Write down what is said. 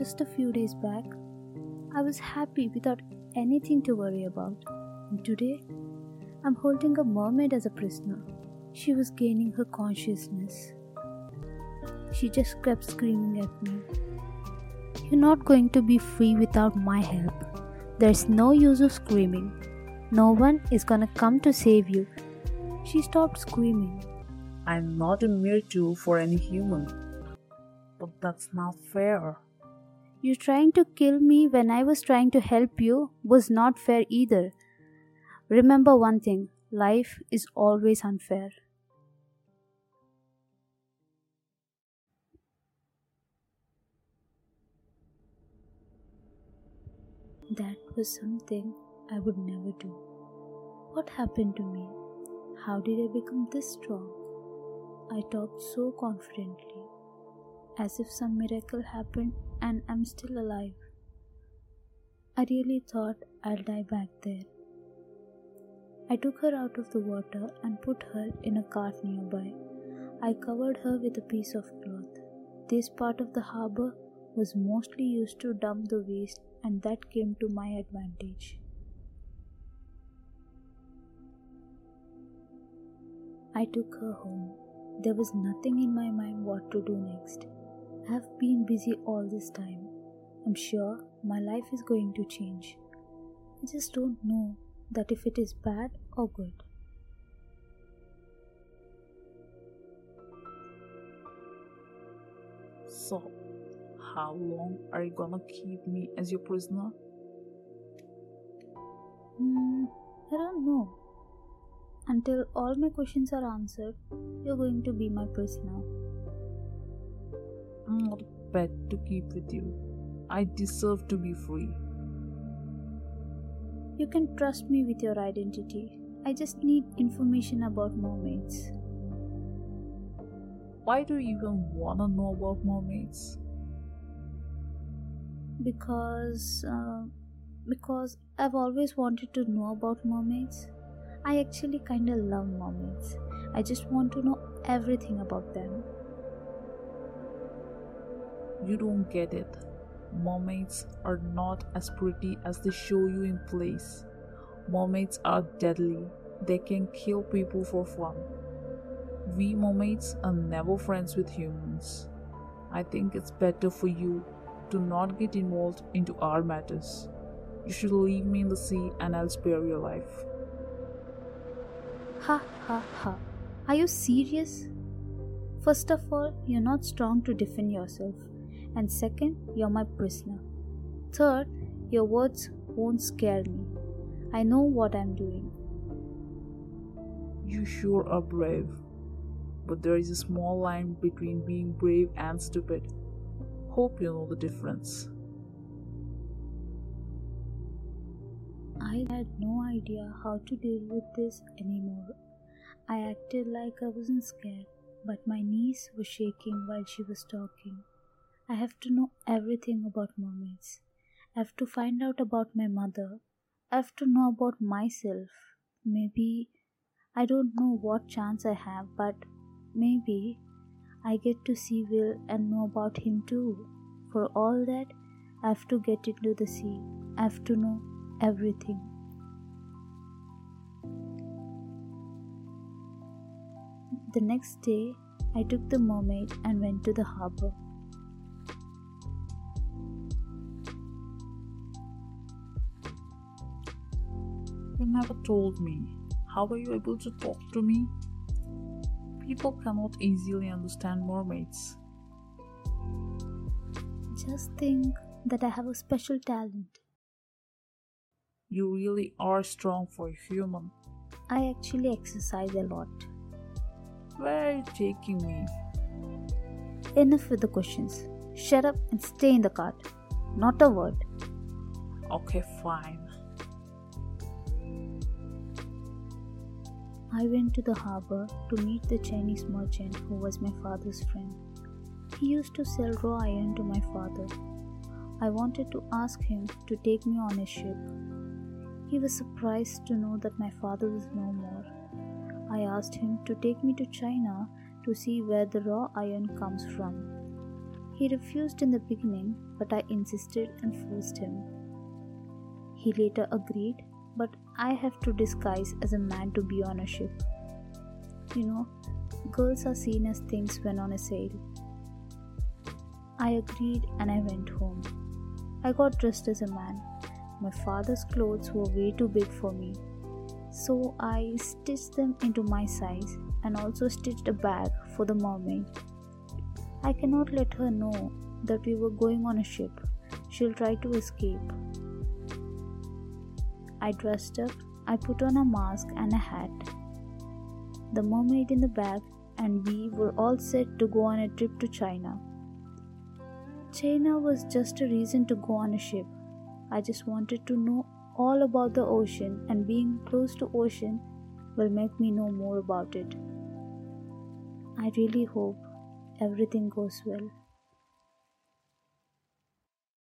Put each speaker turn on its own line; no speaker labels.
Just a few days back, I was happy without anything to worry about. And today, I'm holding a mermaid as a prisoner. She was gaining her consciousness. She just kept screaming at me. You're not going to be free without my help. There's no use of screaming. No one is gonna come to save you. She stopped screaming.
I'm not a mere tool for any human. But that's not fair.
You trying to kill me when I was trying to help you was not fair either. Remember one thing life is always unfair. That was something I would never do. What happened to me? How did I become this strong? I talked so confidently, as if some miracle happened and I'm still alive. I really thought I'll die back there. I took her out of the water and put her in a cart nearby. I covered her with a piece of cloth. This part of the harbor was mostly used to dump the waste, and that came to my advantage. I took her home. There was nothing in my mind what to do next. I have been busy all this time. I'm sure my life is going to change. I just don't know that if it is bad or good.
So, how long are you gonna keep me as your prisoner?
Hmm, I don't know. Until all my questions are answered, you're going to be my prisoner.
I'm not a pet to keep with you. I deserve to be free.
You can trust me with your identity. I just need information about mermaids.
Why do you even wanna know about mermaids?
Because, uh, because I've always wanted to know about mermaids. I actually kinda love mermaids. I just want to know everything about them.
You don't get it. Mermaids are not as pretty as they show you in plays. Mermaids are deadly. They can kill people for fun. We mermaids are never friends with humans. I think it's better for you to not get involved into our matters. You should leave me in the sea and I'll spare your life.
Ha ha ha. Are you serious? First of all, you're not strong to defend yourself. And second, you're my prisoner. Third, your words won't scare me. I know what I'm doing.
You sure are brave. But there is a small line between being brave and stupid. Hope you know the difference.
I had no idea how to deal with this anymore. I acted like I wasn't scared, but my knees were shaking while she was talking. I have to know everything about mermaids. I have to find out about my mother. I have to know about myself. Maybe I don't know what chance I have, but maybe I get to see Will and know about him too. For all that, I have to get into the sea. I have to know everything. The next day, I took the mermaid and went to the harbor.
You never told me. How were you able to talk to me? People cannot easily understand mermaids.
Just think that I have a special talent.
You really are strong for a human.
I actually exercise a lot.
Where are you taking me?
Enough with the questions. Shut up and stay in the cart. Not a word.
Okay, fine.
I went to the harbor to meet the Chinese merchant who was my father's friend. He used to sell raw iron to my father. I wanted to ask him to take me on his ship. He was surprised to know that my father was no more. I asked him to take me to China to see where the raw iron comes from. He refused in the beginning, but I insisted and forced him. He later agreed, but I have to disguise as a man to be on a ship. You know, girls are seen as things when on a sail. I agreed and I went home. I got dressed as a man. My father's clothes were way too big for me, so I stitched them into my size and also stitched a bag for the mermaid. I cannot let her know that we were going on a ship. She'll try to escape. I dressed up, I put on a mask and a hat. The mermaid in the bag and we were all set to go on a trip to China. China was just a reason to go on a ship. I just wanted to know all about the ocean and being close to ocean will make me know more about it. I really hope everything goes well.